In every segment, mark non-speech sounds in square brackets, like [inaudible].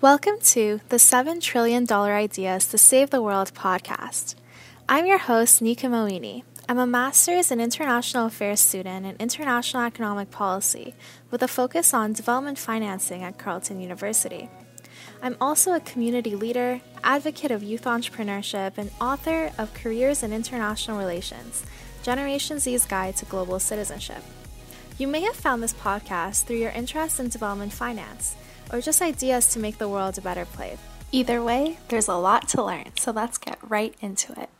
Welcome to the $7 trillion Ideas to Save the World podcast. I'm your host, Nika Moini. I'm a master's in international affairs student in international economic policy with a focus on development financing at Carleton University. I'm also a community leader, advocate of youth entrepreneurship, and author of Careers in International Relations Generation Z's Guide to Global Citizenship. You may have found this podcast through your interest in development finance or just ideas to make the world a better place. Either way, there's a lot to learn, so let's get right into it.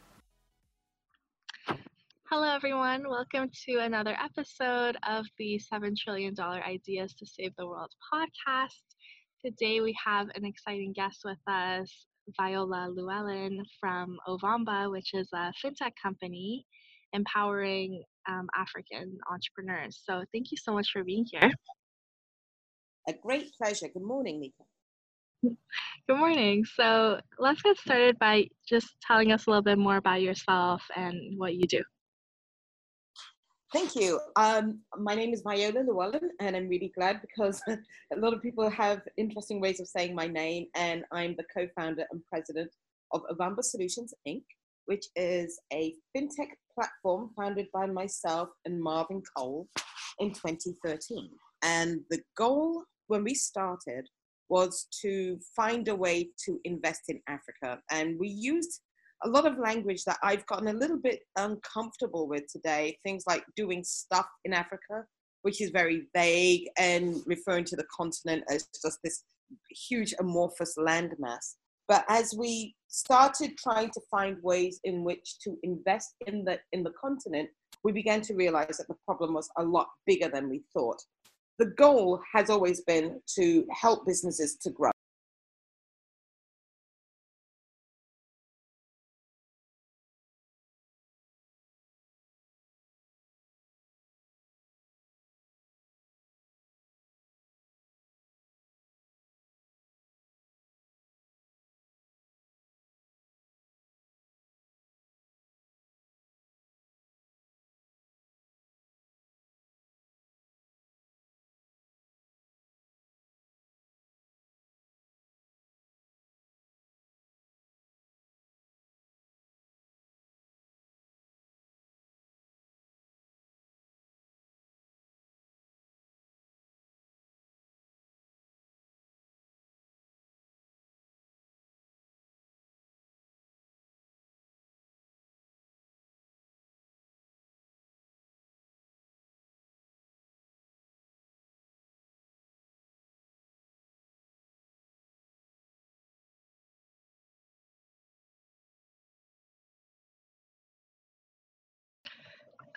Hello, everyone. Welcome to another episode of the $7 trillion Ideas to Save the World podcast. Today, we have an exciting guest with us, Viola Llewellyn from Ovamba, which is a fintech company empowering um, African entrepreneurs. So, thank you so much for being here. A great pleasure. Good morning, Nika. Good morning. So let's get started by just telling us a little bit more about yourself and what you do. Thank you. Um, my name is Viola Llewellyn, and I'm really glad because [laughs] a lot of people have interesting ways of saying my name, and I'm the co founder and president of Ovamba Solutions Inc., which is a fintech platform founded by myself and Marvin Cole in 2013. And the goal when we started was to find a way to invest in Africa. And we used a lot of language that I've gotten a little bit uncomfortable with today. Things like doing stuff in Africa, which is very vague and referring to the continent as just this huge amorphous landmass. But as we started trying to find ways in which to invest in the in the continent, we began to realize that the problem was a lot bigger than we thought the goal has always been to help businesses to grow.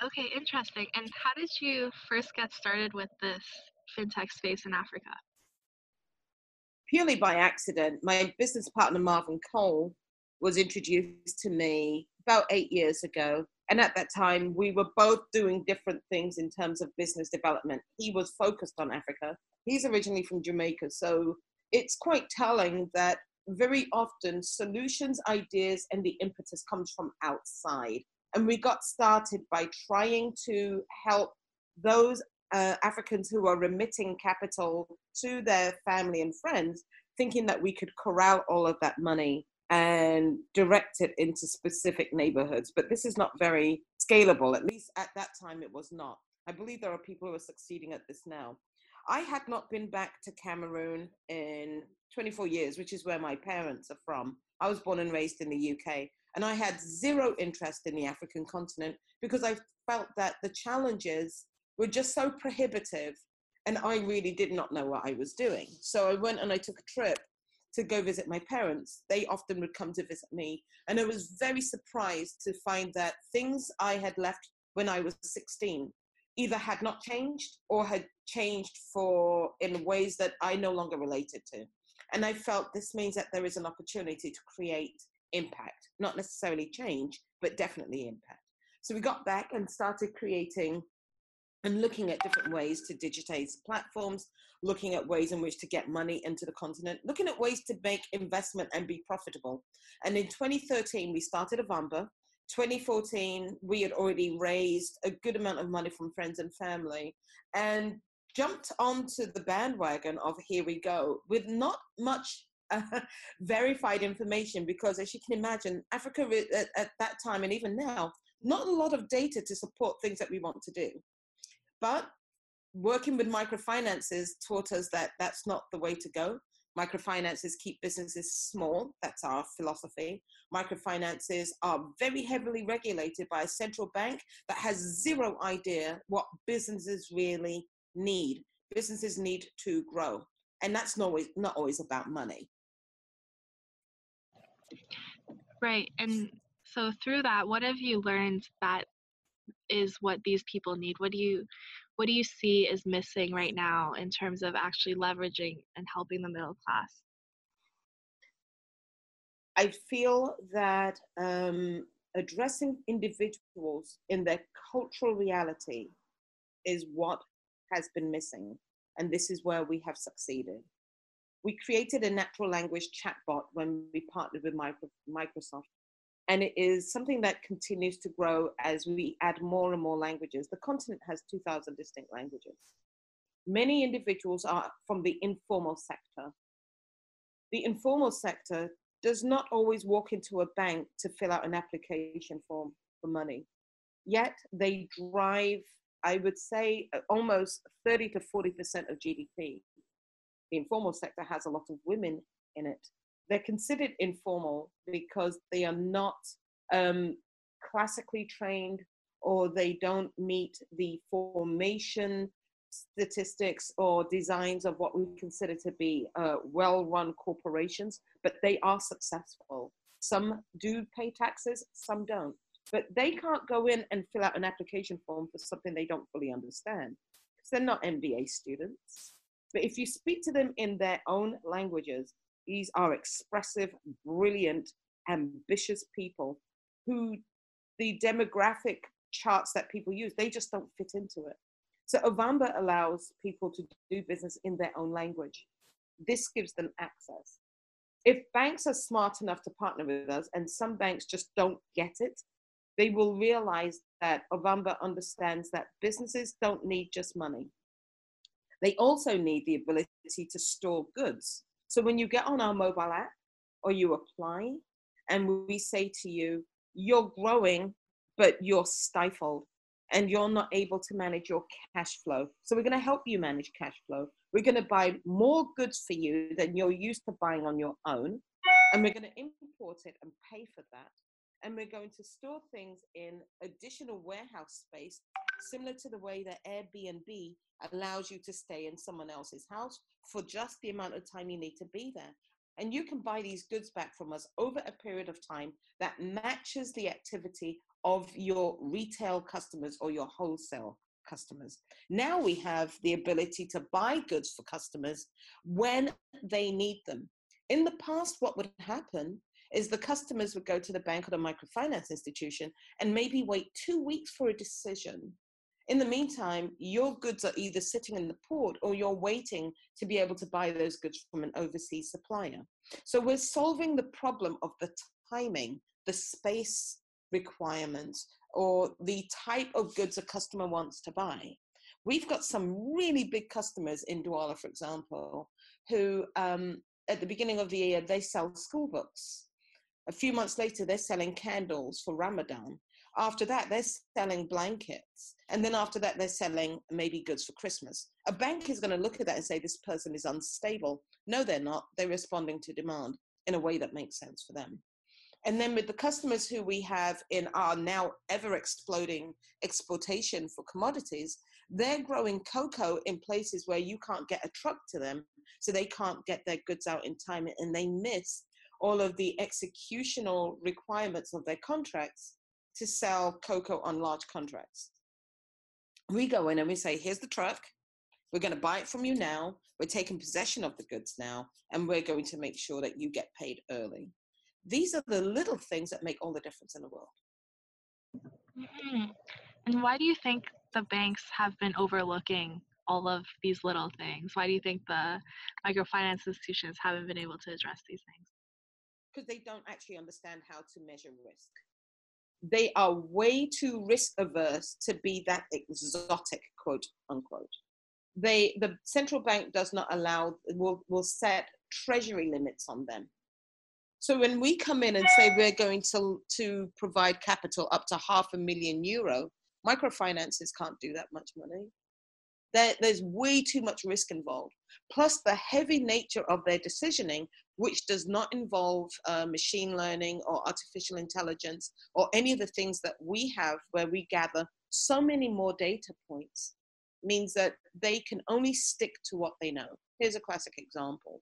Okay, interesting. And how did you first get started with this fintech space in Africa? Purely by accident. My business partner, Marvin Cole, was introduced to me about eight years ago. And at that time, we were both doing different things in terms of business development. He was focused on Africa. He's originally from Jamaica. So it's quite telling that very often solutions, ideas, and the impetus comes from outside. And we got started by trying to help those uh, Africans who are remitting capital to their family and friends, thinking that we could corral all of that money and direct it into specific neighborhoods. But this is not very scalable, at least at that time it was not. I believe there are people who are succeeding at this now. I had not been back to Cameroon in 24 years, which is where my parents are from. I was born and raised in the UK. And I had zero interest in the African continent because I felt that the challenges were just so prohibitive and I really did not know what I was doing. So I went and I took a trip to go visit my parents. They often would come to visit me. And I was very surprised to find that things I had left when I was 16 either had not changed or had changed for in ways that I no longer related to. And I felt this means that there is an opportunity to create impact, not necessarily change, but definitely impact. So we got back and started creating and looking at different ways to digitize platforms, looking at ways in which to get money into the continent, looking at ways to make investment and be profitable. And in 2013, we started Ovamba. 2014, we had already raised a good amount of money from friends and family and jumped onto the bandwagon of here we go with not much uh, [laughs] verified information because, as you can imagine, Africa at, at that time and even now, not a lot of data to support things that we want to do. But working with microfinances taught us that that's not the way to go. Microfinances keep businesses small. That's our philosophy. Microfinances are very heavily regulated by a central bank that has zero idea what businesses really need. Businesses need to grow, and that's not always not always about money. Right, and so through that, what have you learned that is what these people need? What do you what do you see is missing right now in terms of actually leveraging and helping the middle class? I feel that um, addressing individuals in their cultural reality is what has been missing, and this is where we have succeeded. We created a natural language chatbot when we partnered with Microsoft and it is something that continues to grow as we add more and more languages. The continent has 2,000 distinct languages. Many individuals are from the informal sector. The informal sector does not always walk into a bank to fill out an application form for money. Yet they drive, I would say, almost 30 to 40% of GDP. The informal sector has a lot of women in it they're considered informal because they are not um, classically trained or they don't meet the formation statistics or designs of what we consider to be uh, well run corporations, but they are successful. Some do pay taxes, some don't. But they can't go in and fill out an application form for something they don't fully understand because they're not MBA students. But if you speak to them in their own languages, these are expressive, brilliant, ambitious people who the demographic charts that people use, they just don't fit into it. So Ovamba allows people to do business in their own language. This gives them access. If banks are smart enough to partner with us, and some banks just don't get it, they will realize that Ovamba understands that businesses don't need just money. They also need the ability to store goods. So when you get on our mobile app or you apply, and we say to you, you're growing, but you're stifled and you're not able to manage your cash flow. So we're going to help you manage cash flow. We're going to buy more goods for you than you're used to buying on your own. And we're going to import it and pay for that. And we're going to store things in additional warehouse space, similar to the way that Airbnb allows you to stay in someone else's house for just the amount of time you need to be there. And you can buy these goods back from us over a period of time that matches the activity of your retail customers or your wholesale customers. Now we have the ability to buy goods for customers when they need them. In the past, what would happen is the customers would go to the bank or the microfinance institution and maybe wait two weeks for a decision in the meantime, your goods are either sitting in the port or you're waiting to be able to buy those goods from an overseas supplier. So we're solving the problem of the timing, the space requirements, or the type of goods a customer wants to buy. We've got some really big customers in Douala, for example, who um, at the beginning of the year they sell school books. A few months later, they're selling candles for Ramadan. After that, they're selling blankets. And then after that, they're selling maybe goods for Christmas. A bank is going to look at that and say, this person is unstable. No, they're not. They're responding to demand in a way that makes sense for them. And then with the customers who we have in our now ever exploding exportation for commodities, they're growing cocoa in places where you can't get a truck to them. So they can't get their goods out in time and they miss all of the executional requirements of their contracts to sell cocoa on large contracts. We go in and we say, here's the truck. We're going to buy it from you now. We're taking possession of the goods now, and we're going to make sure that you get paid early. These are the little things that make all the difference in the world. Mm-hmm. And why do you think the banks have been overlooking all of these little things? Why do you think the microfinance institutions haven't been able to address these things? Because they don't actually understand how to measure risk they are way too risk averse to be that exotic, quote unquote. they the central bank does not allow will will set treasury limits on them. So when we come in and say we're going to to provide capital up to half a million euro, microfinances can't do that much money. There, there's way too much risk involved. Plus the heavy nature of their decisioning, which does not involve uh, machine learning or artificial intelligence or any of the things that we have where we gather so many more data points means that they can only stick to what they know. Here's a classic example.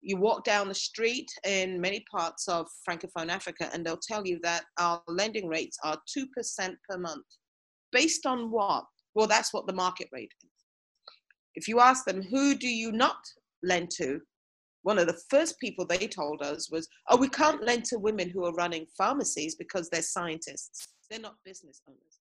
You walk down the street in many parts of Francophone Africa, and they'll tell you that our lending rates are 2% per month. Based on what? Well, that's what the market rate is. If you ask them, who do you not lend to? One of the first people they told us was, oh, we can't lend to women who are running pharmacies because they're scientists. They're not business owners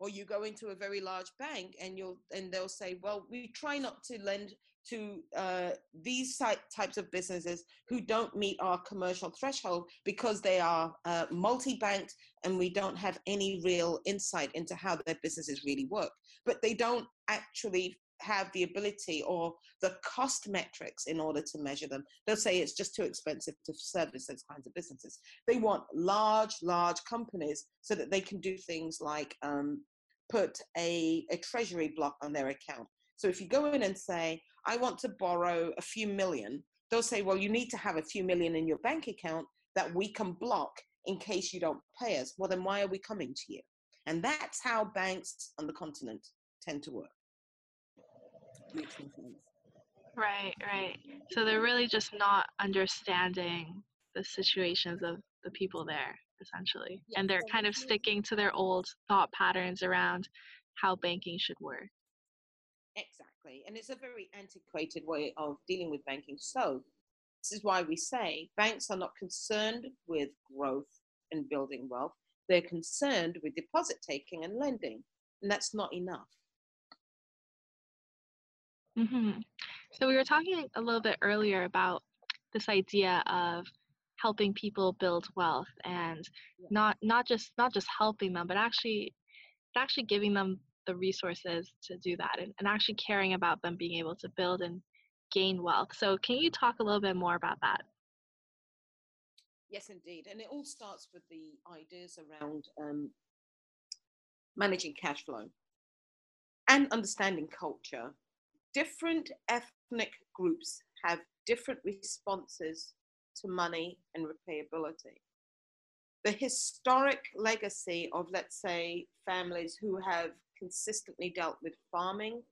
or you go into a very large bank and you'll and they'll say well we try not to lend to uh, these types of businesses who don't meet our commercial threshold because they are uh, multi-banked and we don't have any real insight into how their businesses really work but they don't actually have the ability or the cost metrics in order to measure them. They'll say it's just too expensive to service those kinds of businesses. They want large, large companies so that they can do things like um, put a, a treasury block on their account. So if you go in and say, I want to borrow a few million, they'll say, well, you need to have a few million in your bank account that we can block in case you don't pay us. Well, then why are we coming to you? And that's how banks on the continent tend to work. Right, right. So they're really just not understanding the situations of the people there, essentially. Yeah, and they're kind of sticking to their old thought patterns around how banking should work. Exactly. And it's a very antiquated way of dealing with banking. So, this is why we say banks are not concerned with growth and building wealth, they're concerned with deposit taking and lending. And that's not enough. Mm-hmm. So we were talking a little bit earlier about this idea of helping people build wealth and not not just not just helping them, but actually actually giving them the resources to do that and, and actually caring about them being able to build and gain wealth. So can you talk a little bit more about that? Yes, indeed. And it all starts with the ideas around um, managing cash flow and understanding culture different ethnic groups have different responses to money and repayability. The historic legacy of, let's say, families who have consistently dealt with farming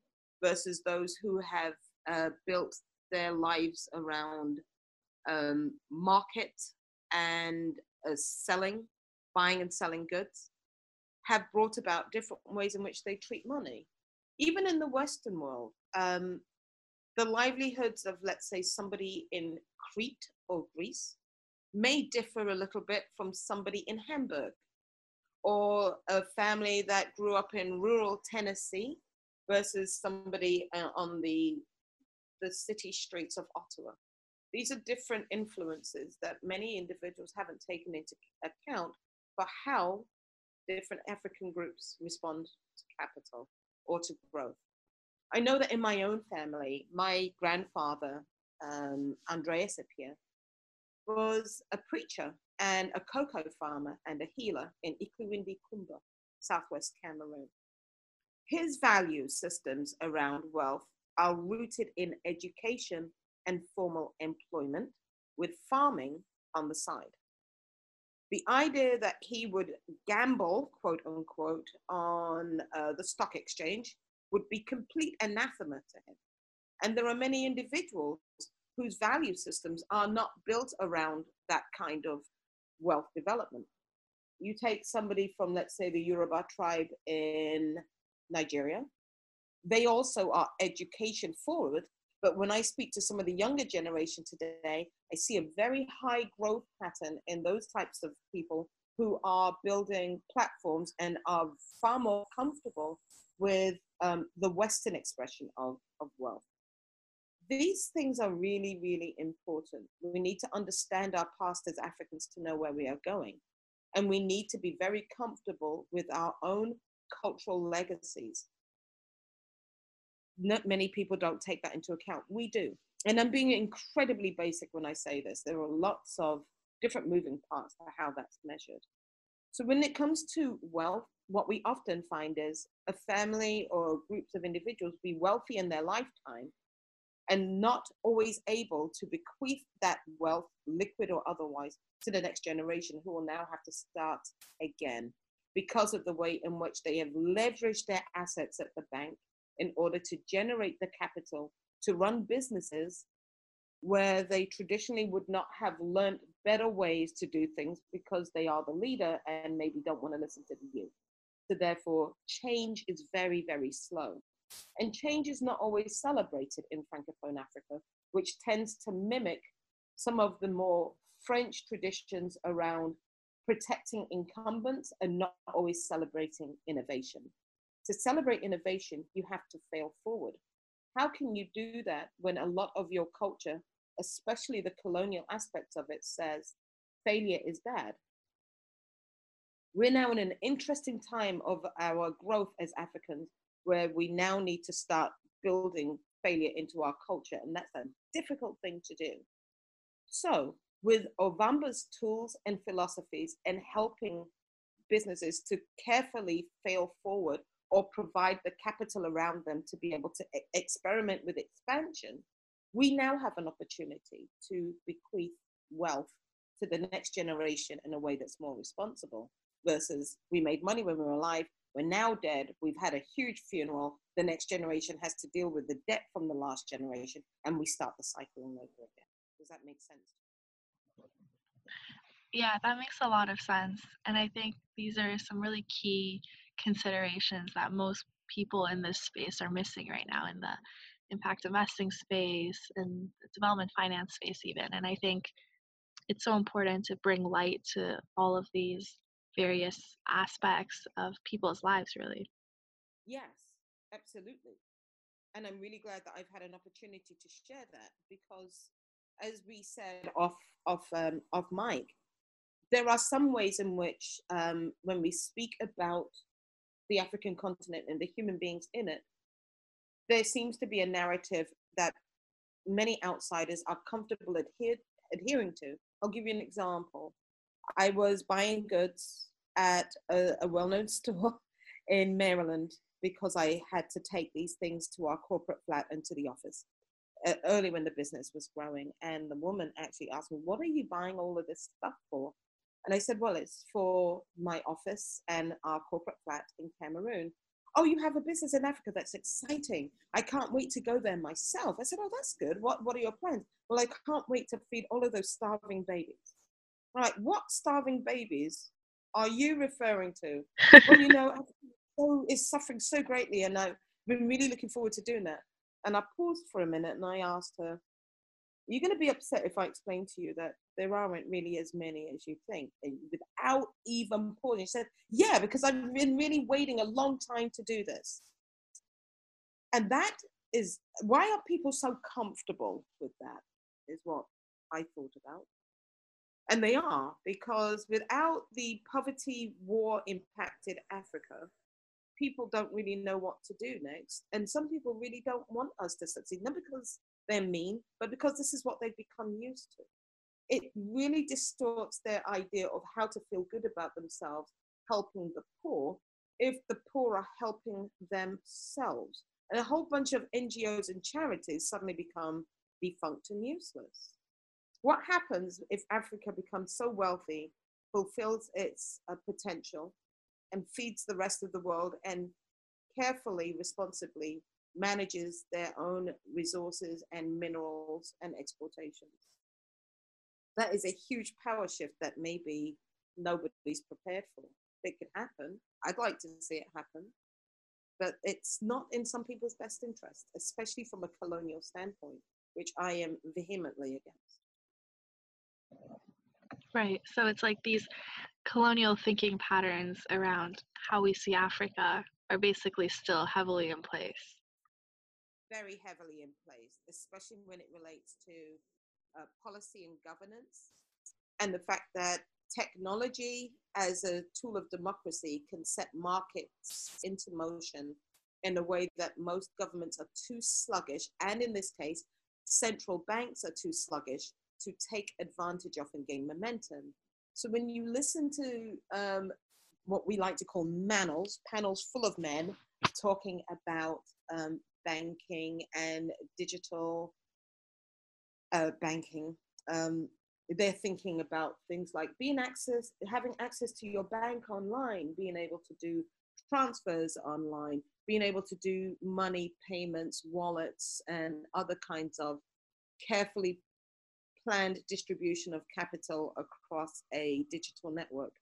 versus those who have uh, built their lives around um, market and uh, selling, buying and selling goods, have brought about different ways in which they treat money even in the Western world, um, the livelihoods of, let's say, somebody in Crete or Greece may differ a little bit from somebody in Hamburg or a family that grew up in rural Tennessee versus somebody uh, on the, the city streets of Ottawa. These are different influences that many individuals haven't taken into account for how different African groups respond to capital or to growth. I know that in my own family, my grandfather, um, Andreas Appiah, was a preacher and a cocoa farmer and a healer in Ikulindi Kumba, southwest Cameroon. His value systems around wealth are rooted in education and formal employment, with farming on the side the idea that he would gamble, quote unquote, on uh, the stock exchange would be complete anathema to him. And there are many individuals whose value systems are not built around that kind of wealth development. You take somebody from, let's say, the Yoruba tribe in Nigeria, they also are education forward, but when I speak to some of the younger generation today, I see a very high growth pattern in those types of people who are building platforms and are far more comfortable with um, the Western expression of, of wealth. These things are really, really important. We need to understand our past as Africans to know where we are going. And we need to be very comfortable with our own cultural legacies not many people don't take that into account. We do. And I'm being incredibly basic when I say this. There are lots of different moving parts to how that's measured. So when it comes to wealth, what we often find is a family or groups of individuals be wealthy in their lifetime and not always able to bequeath that wealth, liquid or otherwise, to the next generation who will now have to start again because of the way in which they have leveraged their assets at the bank in order to generate the capital to run businesses where they traditionally would not have learned better ways to do things because they are the leader and maybe don't want to listen to the youth. So, therefore, change is very, very slow. And change is not always celebrated in Francophone Africa, which tends to mimic some of the more French traditions around protecting incumbents and not always celebrating innovation. To celebrate innovation, you have to fail forward. How can you do that when a lot of your culture, especially the colonial aspects of it, says failure is bad? We're now in an interesting time of our growth as Africans where we now need to start building failure into our culture, and that's a difficult thing to do. So, with Ovamba's tools and philosophies and helping businesses to carefully fail forward or provide the capital around them to be able to experiment with expansion, we now have an opportunity to bequeath wealth to the next generation in a way that's more responsible versus we made money when we were alive, we're now dead, we've had a huge funeral, the next generation has to deal with the debt from the last generation, and we start the cycle over again. Does that make sense? Yeah, that makes a lot of sense. And I think these are some really key considerations that most people in this space are missing right now in the impact investing space and development finance space even and i think it's so important to bring light to all of these various aspects of people's lives really. Yes absolutely. And i'm really glad that i've had an opportunity to share that because as we said off off um, off mic there are some ways in which um, when we speak about the african continent and the human beings in it there seems to be a narrative that many outsiders are comfortable adhere, adhering to. I'll give you an example I was buying goods at a, a well known [laughs] store in Maryland because I had to take these things to our corporate flat and to the office uh, early when the business was growing. And the woman actually asked me, What are you buying all of this stuff for? And I said, Well, it's for my office and our corporate flat in Cameroon. Oh, you have a business in Africa. That's exciting. I can't wait to go there myself. I said, Oh, that's good. What, what are your plans? Well, I can't wait to feed all of those starving babies. Right, what starving babies are you referring to? well, you know, [laughs] so is suffering so greatly, and I've been really looking forward to doing that. And I paused for a minute and I asked her, Are you going to be upset if I explain to you that there aren't really as many as you think? And without even pausing, she said, Yeah, because I've been really waiting a long time to do this. And that is why are people so comfortable with that, is what I thought about. And they are, because without the poverty war impacted Africa, people don't really know what to do next. And some people really don't want us to succeed, not because they're mean, but because this is what they've become used to. It really distorts their idea of how to feel good about themselves, helping the poor, if the poor are helping themselves. And a whole bunch of NGOs and charities suddenly become defunct and useless. What happens if Africa becomes so wealthy, fulfills its uh, potential, and feeds the rest of the world and carefully, responsibly manages their own resources and minerals and exportations? That is a huge power shift that maybe nobody's prepared for. It could happen. I'd like to see it happen. But it's not in some people's best interest, especially from a colonial standpoint, which I am vehemently against. Right. So it's like these colonial thinking patterns around how we see Africa are basically still heavily in place. Very heavily in place, especially when it relates to uh, policy and governance, and the fact that technology as a tool of democracy can set markets into motion in a way that most governments are too sluggish, and in this case, central banks are too sluggish to take advantage of and gain momentum. So when you listen to um, what we like to call manels, panels full of men talking about um, banking and digital uh, banking, um, they're thinking about things like being access, having access to your bank online, being able to do transfers online, being able to do money payments, wallets, and other kinds of carefully planned distribution of capital across a digital network.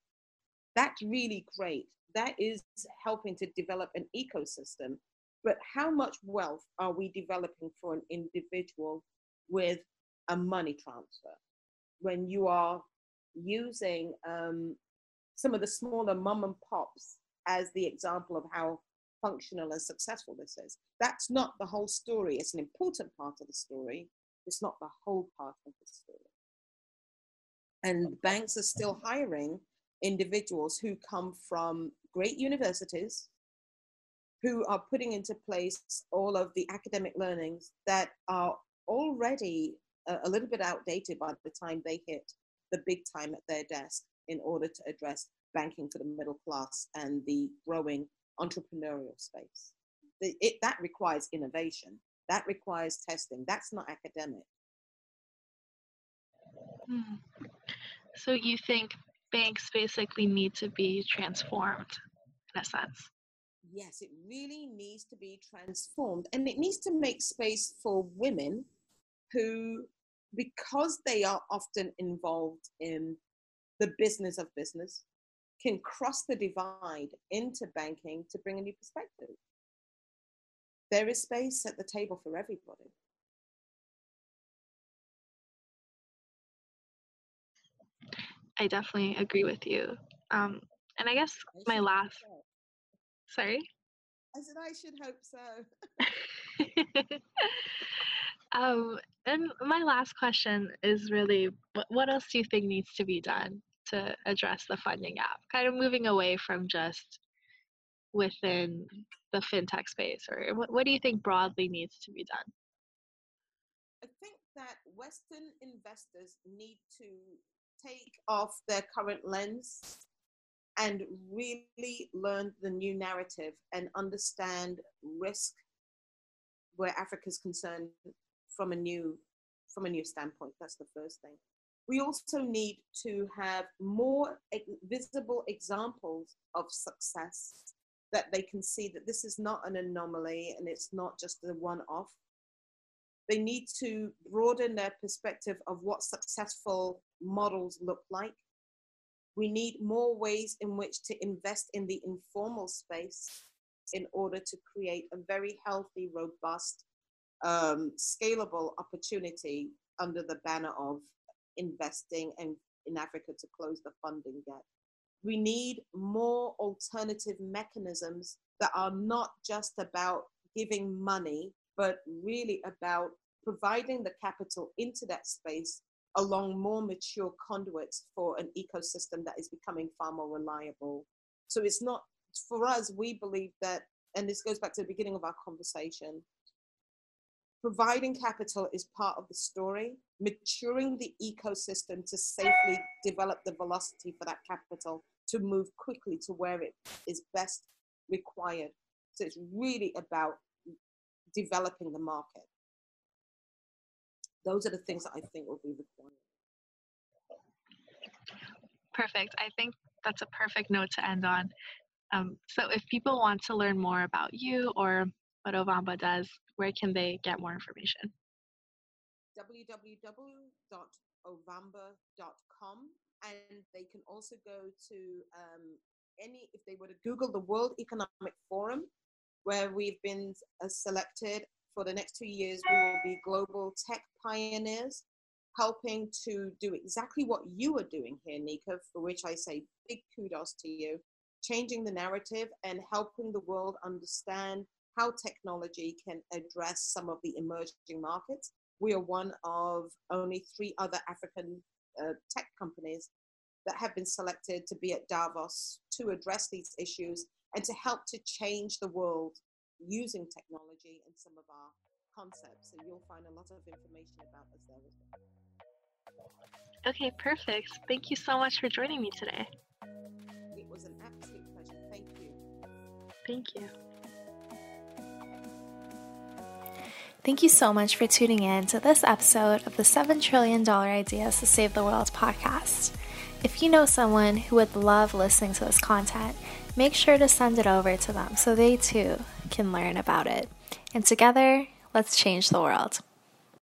That's really great. That is helping to develop an ecosystem. But how much wealth are we developing for an individual with a money transfer? When you are using um, some of the smaller mom and pops as the example of how functional and successful this is. That's not the whole story. It's an important part of the story. It's not the whole part of the story. And banks are still hiring individuals who come from great universities, who are putting into place all of the academic learnings that are already a, a little bit outdated by the time they hit the big time at their desk in order to address banking for the middle class and the growing entrepreneurial space. It, it, that requires innovation. That requires testing. That's not academic. Hmm. So you think banks basically need to be transformed in a sense? Yes, it really needs to be transformed. And it needs to make space for women who, because they are often involved in the business of business, can cross the divide into banking to bring a new perspective. There is space at the table for everybody. I definitely agree with you. Um, and I guess I my last. Sorry? I said I should hope so. [laughs] um, and my last question is really what else do you think needs to be done to address the funding gap? Kind of moving away from just within the fintech space, or what, what do you think broadly needs to be done? I think that Western investors need to take off their current lens and really learn the new narrative and understand risk where Africa is concerned from a new from a new standpoint. That's the first thing. We also need to have more visible examples of success that they can see that this is not an anomaly and it's not just a one off. They need to broaden their perspective of what successful models look like. We need more ways in which to invest in the informal space in order to create a very healthy, robust, um, scalable opportunity under the banner of investing and in Africa to close the funding gap. We need more alternative mechanisms that are not just about giving money, but really about providing the capital into that space along more mature conduits for an ecosystem that is becoming far more reliable. So it's not, for us, we believe that, and this goes back to the beginning of our conversation, providing capital is part of the story. Maturing the ecosystem to safely develop the velocity for that capital to move quickly to where it is best required. So it's really about developing the market. Those are the things that I think will be required. Perfect. I think that's a perfect note to end on. Um, so if people want to learn more about you or what Ovamba does, where can they get more information? www.ovamba.com and they can also go to um, any, if they were to Google the World Economic Forum, where we've been uh, selected for the next two years, we will be global tech pioneers, helping to do exactly what you are doing here, Nika, for which I say big kudos to you, changing the narrative and helping the world understand how technology can address some of the emerging markets. We are one of only three other African uh, tech companies that have been selected to be at Davos to address these issues and to help to change the world using technology and some of our concepts. So you'll find a lot of information about us there as well. Okay, perfect. Thank you so much for joining me today. It was an absolute pleasure. Thank you. Thank you. Thank you so much for tuning in to this episode of the $7 trillion Ideas to Save the World podcast. If you know someone who would love listening to this content, make sure to send it over to them so they too can learn about it. And together, let's change the world.